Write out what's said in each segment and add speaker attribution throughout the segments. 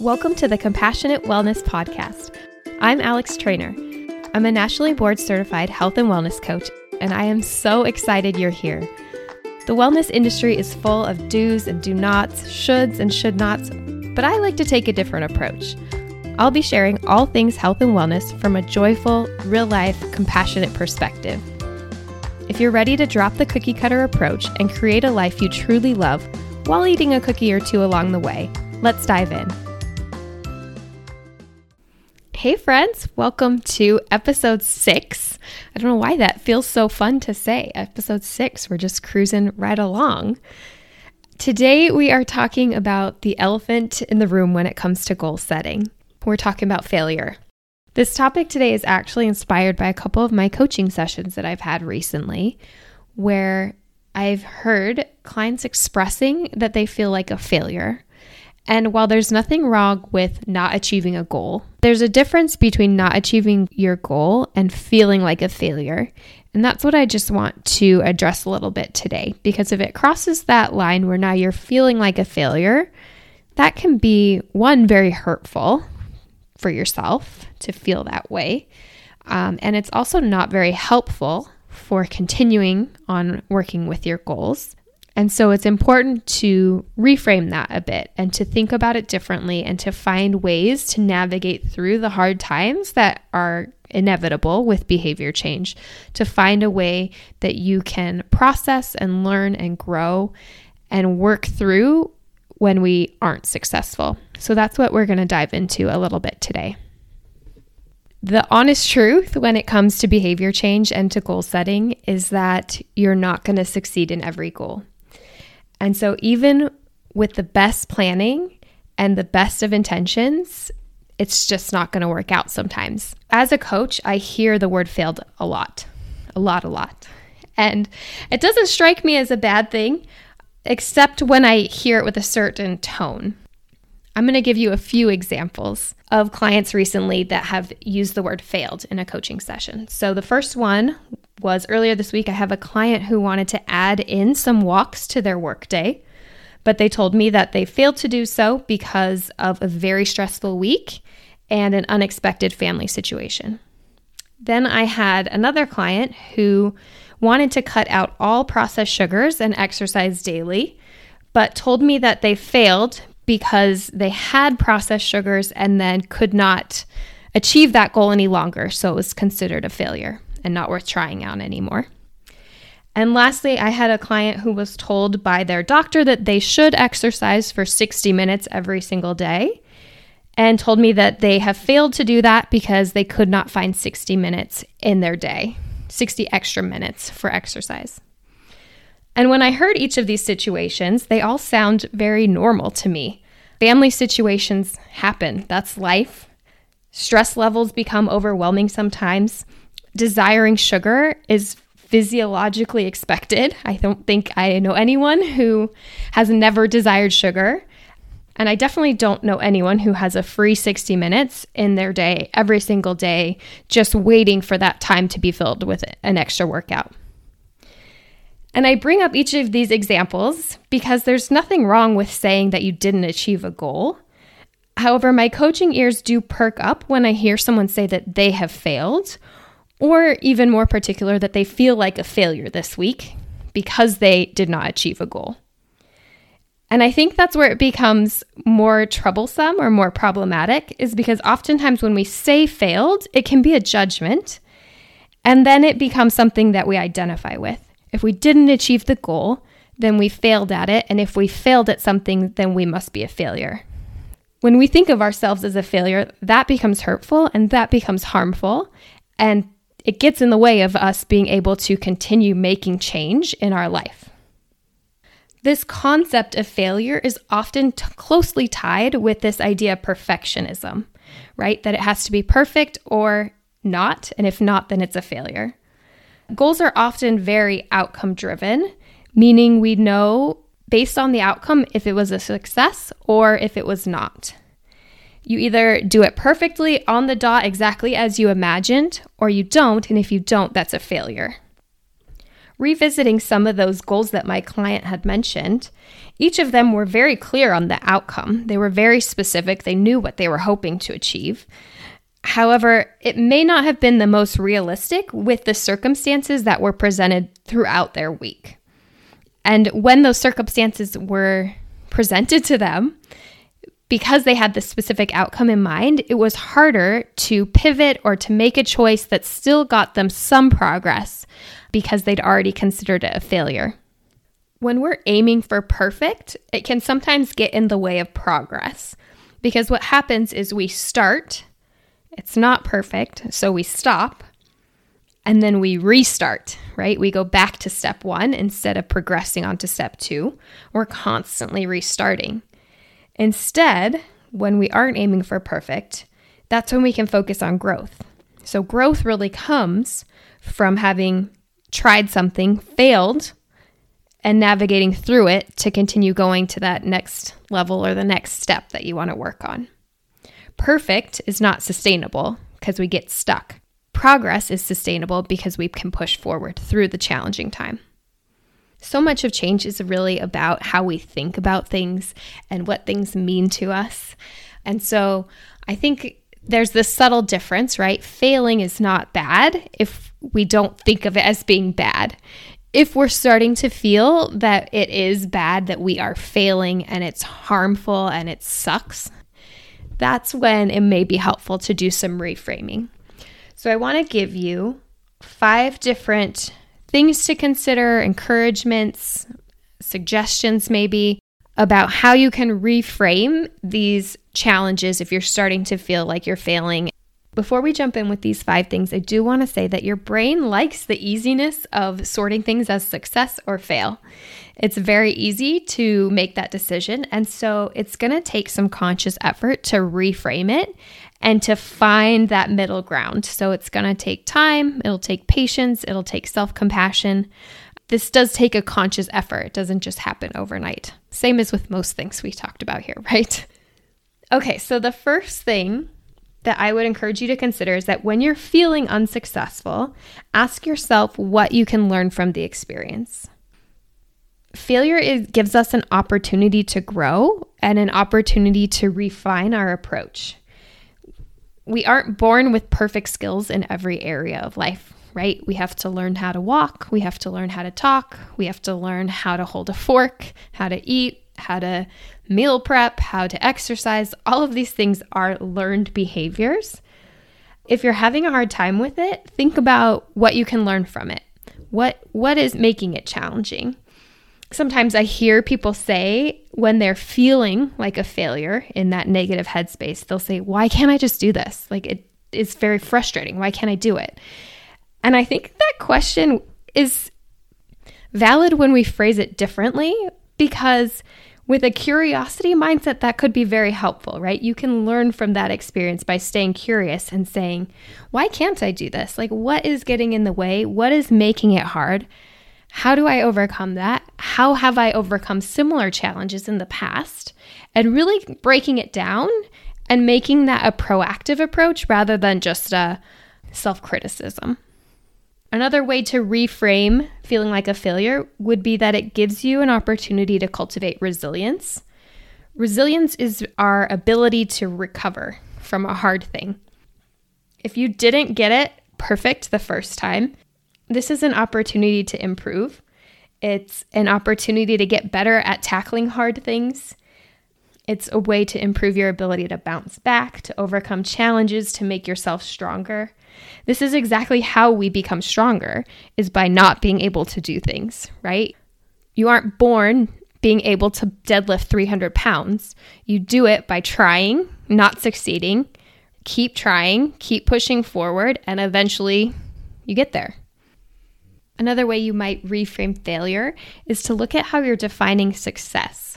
Speaker 1: Welcome to the Compassionate Wellness Podcast. I'm Alex Treanor. I'm a nationally board certified health and wellness coach, and I am so excited you're here. The wellness industry is full of do's and do nots, shoulds and should nots, but I like to take a different approach. I'll be sharing all things health and wellness from a joyful, real life, compassionate perspective. If you're ready to drop the cookie cutter approach and create a life you truly love while eating a cookie or two along the way, let's dive in. Hey, friends, welcome to episode six. I don't know why that feels so fun to say. Episode six, we're just cruising right along. Today, we are talking about the elephant in the room when it comes to goal setting. We're talking about failure. This topic today is actually inspired by a couple of my coaching sessions that I've had recently, where I've heard clients expressing that they feel like a failure and while there's nothing wrong with not achieving a goal, there's a difference between not achieving your goal and feeling like a failure. And that's what I just want to address a little bit today. Because if it crosses that line where now you're feeling like a failure, that can be one, very hurtful for yourself to feel that way. Um, and it's also not very helpful for continuing on working with your goals. And so it's important to reframe that a bit and to think about it differently and to find ways to navigate through the hard times that are inevitable with behavior change, to find a way that you can process and learn and grow and work through when we aren't successful. So that's what we're going to dive into a little bit today. The honest truth when it comes to behavior change and to goal setting is that you're not going to succeed in every goal. And so, even with the best planning and the best of intentions, it's just not going to work out sometimes. As a coach, I hear the word failed a lot, a lot, a lot. And it doesn't strike me as a bad thing, except when I hear it with a certain tone. I'm going to give you a few examples of clients recently that have used the word failed in a coaching session. So, the first one was earlier this week, I have a client who wanted to add in some walks to their workday, but they told me that they failed to do so because of a very stressful week and an unexpected family situation. Then I had another client who wanted to cut out all processed sugars and exercise daily, but told me that they failed because they had processed sugars and then could not achieve that goal any longer, so it was considered a failure and not worth trying out anymore. And lastly, I had a client who was told by their doctor that they should exercise for 60 minutes every single day and told me that they have failed to do that because they could not find 60 minutes in their day, 60 extra minutes for exercise. And when I heard each of these situations, they all sound very normal to me. Family situations happen, that's life. Stress levels become overwhelming sometimes desiring sugar is physiologically expected. I don't think I know anyone who has never desired sugar. And I definitely don't know anyone who has a free 60 minutes in their day every single day, just waiting for that time to be filled with an extra workout. And I bring up each of these examples because there's nothing wrong with saying that you didn't achieve a goal. However, my coaching ears do perk up when I hear someone say that they have failed or even more particular, that they feel like a failure this week because they did not achieve a goal. And I think that's where it becomes more troublesome or more problematic, is because oftentimes when we say failed, it can be a judgment. And then it becomes something that we identify with. If we didn't achieve the goal, then we failed at it. And if we failed at something, then we must be a failure. When we think of ourselves as a failure, that becomes hurtful and that becomes harmful. And it gets in the way of us being able to continue making change in our life. This concept of failure is often t- closely tied with this idea of perfectionism, right? That it has to be perfect or not, and if not, then it's a failure. Goals are often very outcome driven, meaning we know based on the outcome if it was a success or if it was not. You either do it perfectly on the dot exactly as you imagined, or you don't, and if you don't, that's a failure. Revisiting some of those goals that my client had mentioned, Each of them were very clear on the outcome. They were very specific. They knew what they were hoping to achieve. However, it may not have been the most realistic with the circumstances that were presented throughout their week. And when those circumstances were presented to them, because they had the specific outcome in mind, it was harder to pivot or to make a choice that still got them some progress because they'd already considered it a failure. When we're aiming for perfect, it can sometimes get in the way of progress because what happens is we start, it's not perfect, so we stop, and then we restart, right? We go back to step one instead of progressing on to step two. We're constantly restarting. Instead, when we aren't aiming for perfect, that's when we can focus on growth. So, growth really comes from having tried something, failed, and navigating through it to continue going to that next level or the next step that you want to work on. Perfect is not sustainable because we get stuck. Progress is sustainable because we can push forward through the challenging time. So much of change is really about how we think about things and what things mean to us. And so I think there's this subtle difference, right? Failing is not bad if we don't think of it as being bad. If we're starting to feel that it is bad, that we are failing and it's harmful and it sucks, that's when it may be helpful to do some reframing. So I want to give you five different things to consider, encouragements, suggestions maybe about how you can reframe these challenges if you're starting to feel like you're failing. Before we jump in with these five things, I do want to say that your brain likes the easiness of sorting things as success or fail. It's very easy to make that decision. And so it's going to take some conscious effort to reframe it and to find that middle ground. So it's going to take time, it'll take patience, it'll take self compassion. This does take a conscious effort, it doesn't just happen overnight. Same as with most things we talked about here, right? Okay, so the first thing that I would encourage you to consider is that when you're feeling unsuccessful, ask yourself what you can learn from the experience. Failure is, gives us an opportunity to grow and an opportunity to refine our approach we aren't born with perfect skills in every area of life, right? We have to learn how to walk, we have to learn how to talk, we have to learn how to hold a fork, how to eat, how to meal prep, how to exercise. All of these things are learned behaviors. If you're having a hard time with it, think about what you can learn from it. What what is making it challenging? Sometimes I hear people say when they're feeling like a failure in that negative headspace, they'll say, Why can't I just do this? Like it is very frustrating. Why can't I do it? And I think that question is valid when we phrase it differently because with a curiosity mindset, that could be very helpful, right? You can learn from that experience by staying curious and saying, Why can't I do this? Like, what is getting in the way? What is making it hard? How do I overcome that? How have I overcome similar challenges in the past? And really breaking it down and making that a proactive approach rather than just a self criticism. Another way to reframe feeling like a failure would be that it gives you an opportunity to cultivate resilience. Resilience is our ability to recover from a hard thing. If you didn't get it perfect the first time, this is an opportunity to improve. It's an opportunity to get better at tackling hard things. It's a way to improve your ability to bounce back, to overcome challenges, to make yourself stronger. This is exactly how we become stronger is by not being able to do things, right? You aren't born being able to deadlift 300 pounds. You do it by trying, not succeeding. Keep trying, keep pushing forward, and eventually you get there. Another way you might reframe failure is to look at how you're defining success.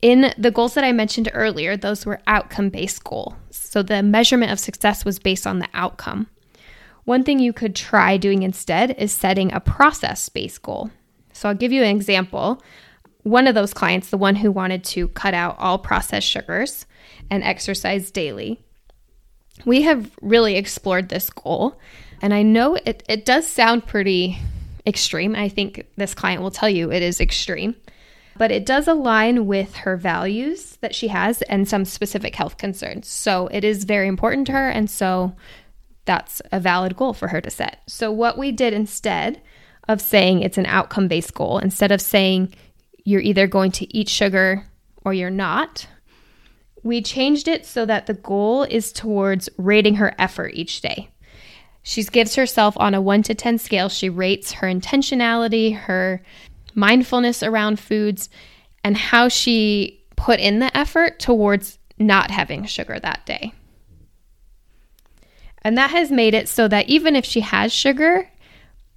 Speaker 1: In the goals that I mentioned earlier, those were outcome based goals. So the measurement of success was based on the outcome. One thing you could try doing instead is setting a process based goal. So I'll give you an example. One of those clients, the one who wanted to cut out all processed sugars and exercise daily, we have really explored this goal and I know it, it does sound pretty extreme. I think this client will tell you it is extreme. but it does align with her values that she has and some specific health concerns. So it is very important to her. And so that's a valid goal for her to set. So, what we did instead of saying it's an outcome based goal, instead of saying you're either going to eat sugar or you're not, we changed it so that the goal is towards rating her effort each day. She gives herself on a 1 to 10 scale. She rates her intentionality, her mindfulness around foods, and how she put in the effort towards not having sugar that day. And that has made it so that even if she has sugar,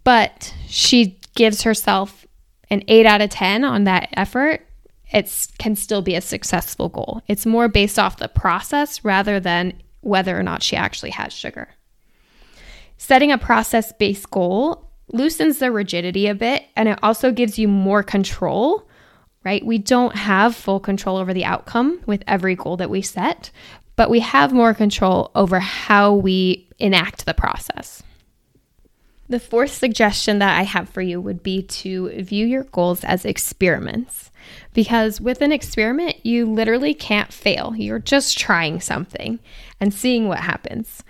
Speaker 1: but she gives herself an 8 out of 10 on that effort, it can still be a successful goal. It's more based off the process rather than whether or not she actually has sugar. Setting a process based goal loosens the rigidity a bit and it also gives you more control, right? We don't have full control over the outcome with every goal that we set, but we have more control over how we enact the process. The fourth suggestion that I have for you would be to view your goals as experiments. Because with an experiment, you literally can't fail. You're just trying something and seeing what happens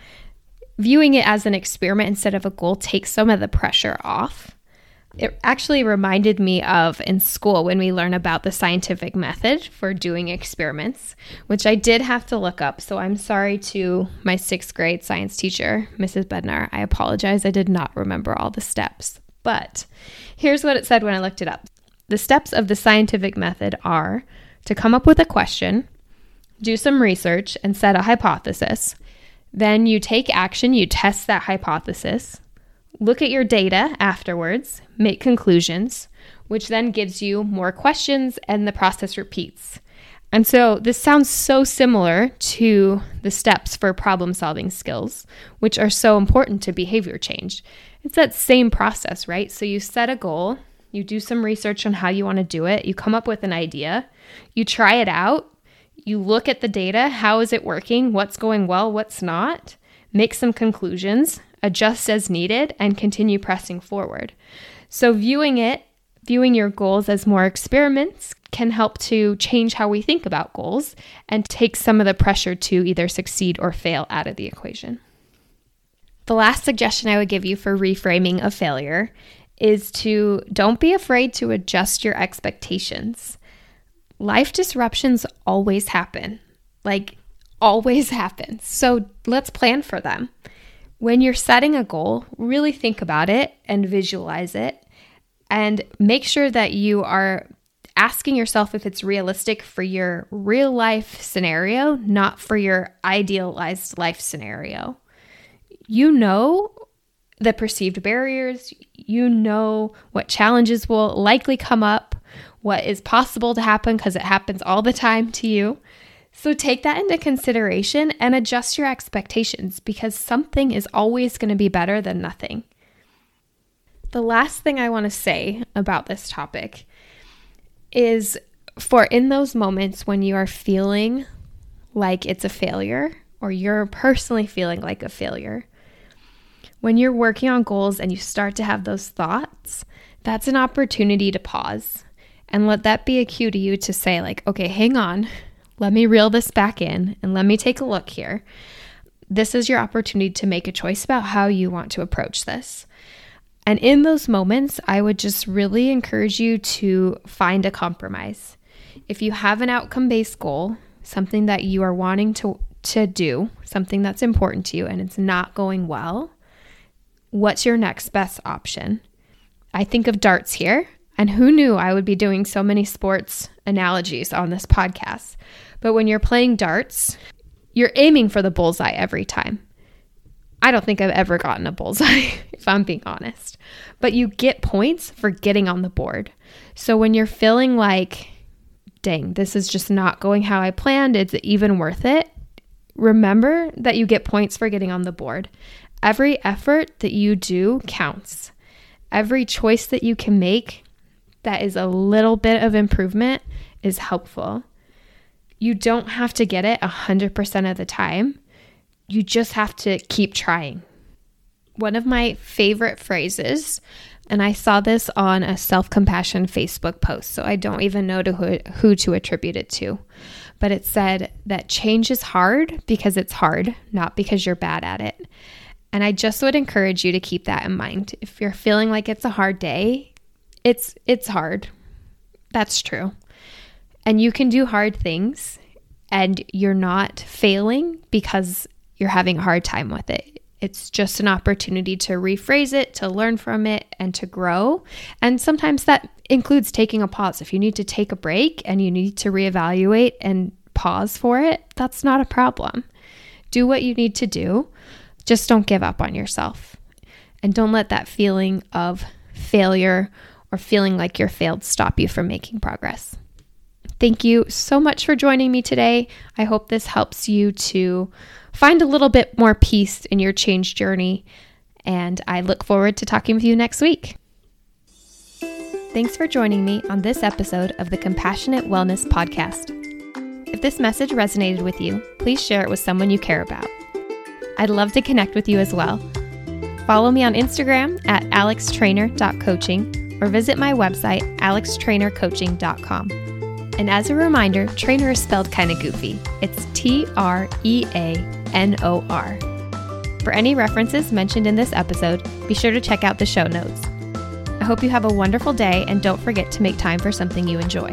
Speaker 1: viewing it as an experiment instead of a goal takes some of the pressure off. It actually reminded me of in school when we learn about the scientific method for doing experiments, which I did have to look up. So I'm sorry to my sixth grade science teacher, Mrs. Bednar. I apologize. I did not remember all the steps. But here's what it said when I looked it up The steps of the scientific method are to come up with a question, do some research, and set a hypothesis. Then you take action, you test that hypothesis, look at your data afterwards, make conclusions, which then gives you more questions and the process repeats. And so this sounds so similar to the steps for problem solving skills, which are so important to behavior change. It's that same process, right? So you set a goal, you do some research on how you want to do it, you come up with an idea, you try it out, you look at the data how is it working, what's going well, what's not, make some conclusions, adjust as needed, and continue pressing forward. So, viewing it, viewing your goals as more experiments can help to change how we think about goals and take some of the pressure to either succeed or fail out of the equation. The last suggestion I would give you for reframing a failure is to don't be afraid to adjust your expectations life disruptions always happen. Like, always happen. So let's plan for them. When you're setting a goal, really think about it and visualize it and make sure that you are asking yourself if it's realistic for your real life scenario, not for your idealized life scenario. You know the perceived barriers, you know what challenges will likely come up, what is possible to happen because it happens all the time to you. So take that into consideration and adjust your expectations because something is always going to be better than nothing. The last thing I want to say about this topic is for in those moments when you are feeling like it's a failure or you're personally feeling like a failure, when you're working on goals and you start to have those thoughts, that's an opportunity to pause and let that be a cue to you to say, like, okay, hang on, let me reel this back in and let me take a look here. This is your opportunity to make a choice about how you want to approach this. And in those moments, I would just really encourage you to find a compromise. If you have an outcome based goal, something that you are wanting to, to do, something that's important to you, and it's not going well, what's your next best option? I think of darts here. And who knew I would be doing so many sports analogies on this podcast? But when you're playing darts, you're aiming for the bullseye every time. I don't think I've ever gotten a bullseye, if I'm being honest. But you get points for getting on the board. So when you're feeling like, dang, this is just not going how I planned, it's even worth it, remember that you get points for getting on the board. Every effort that you do counts. Every choice that you can make that is a little bit of improvement is helpful. You don't have to get it 100% of the time. You just have to keep trying. One of my favorite phrases And I saw this on a self compassion Facebook post, so I don't even know to who, who to attribute it to. But it said that change is hard because it's hard, not because you're bad at it. And I just would encourage you to keep that in mind. If you're feeling like it's a hard day, it's it's hard. That's true. And you can do hard things and you're not failing because you're having a hard time with it. It's just an opportunity to rephrase it, to learn from it, and to grow. And sometimes that includes taking a pause. If you need to take a break and you need to reevaluate and pause for it, that's not a problem. Do what you need to do. Just don't give up on yourself. And don't let that feeling of failure or feeling like you're failed stop you from making progress. Thank you so much for joining me today. I hope this helps you to find a little bit more peace in your change journey. And I look forward to talking with you next week. Thanks for joining me on this episode of the Compassionate Wellness Podcast. If this message resonated with you, please share it with someone you care about. I'd love to connect with you as well. Follow me on Instagram at alextreanor.coaching or visit my website, alextreanorcoaching.com. And as a reminder, Treanor is spelled kind of goofy. It's T R E A N O R. For any references mentioned in this episode, be sure to check out the show notes. I hope you have a wonderful day and don't forget to make time for something you enjoy.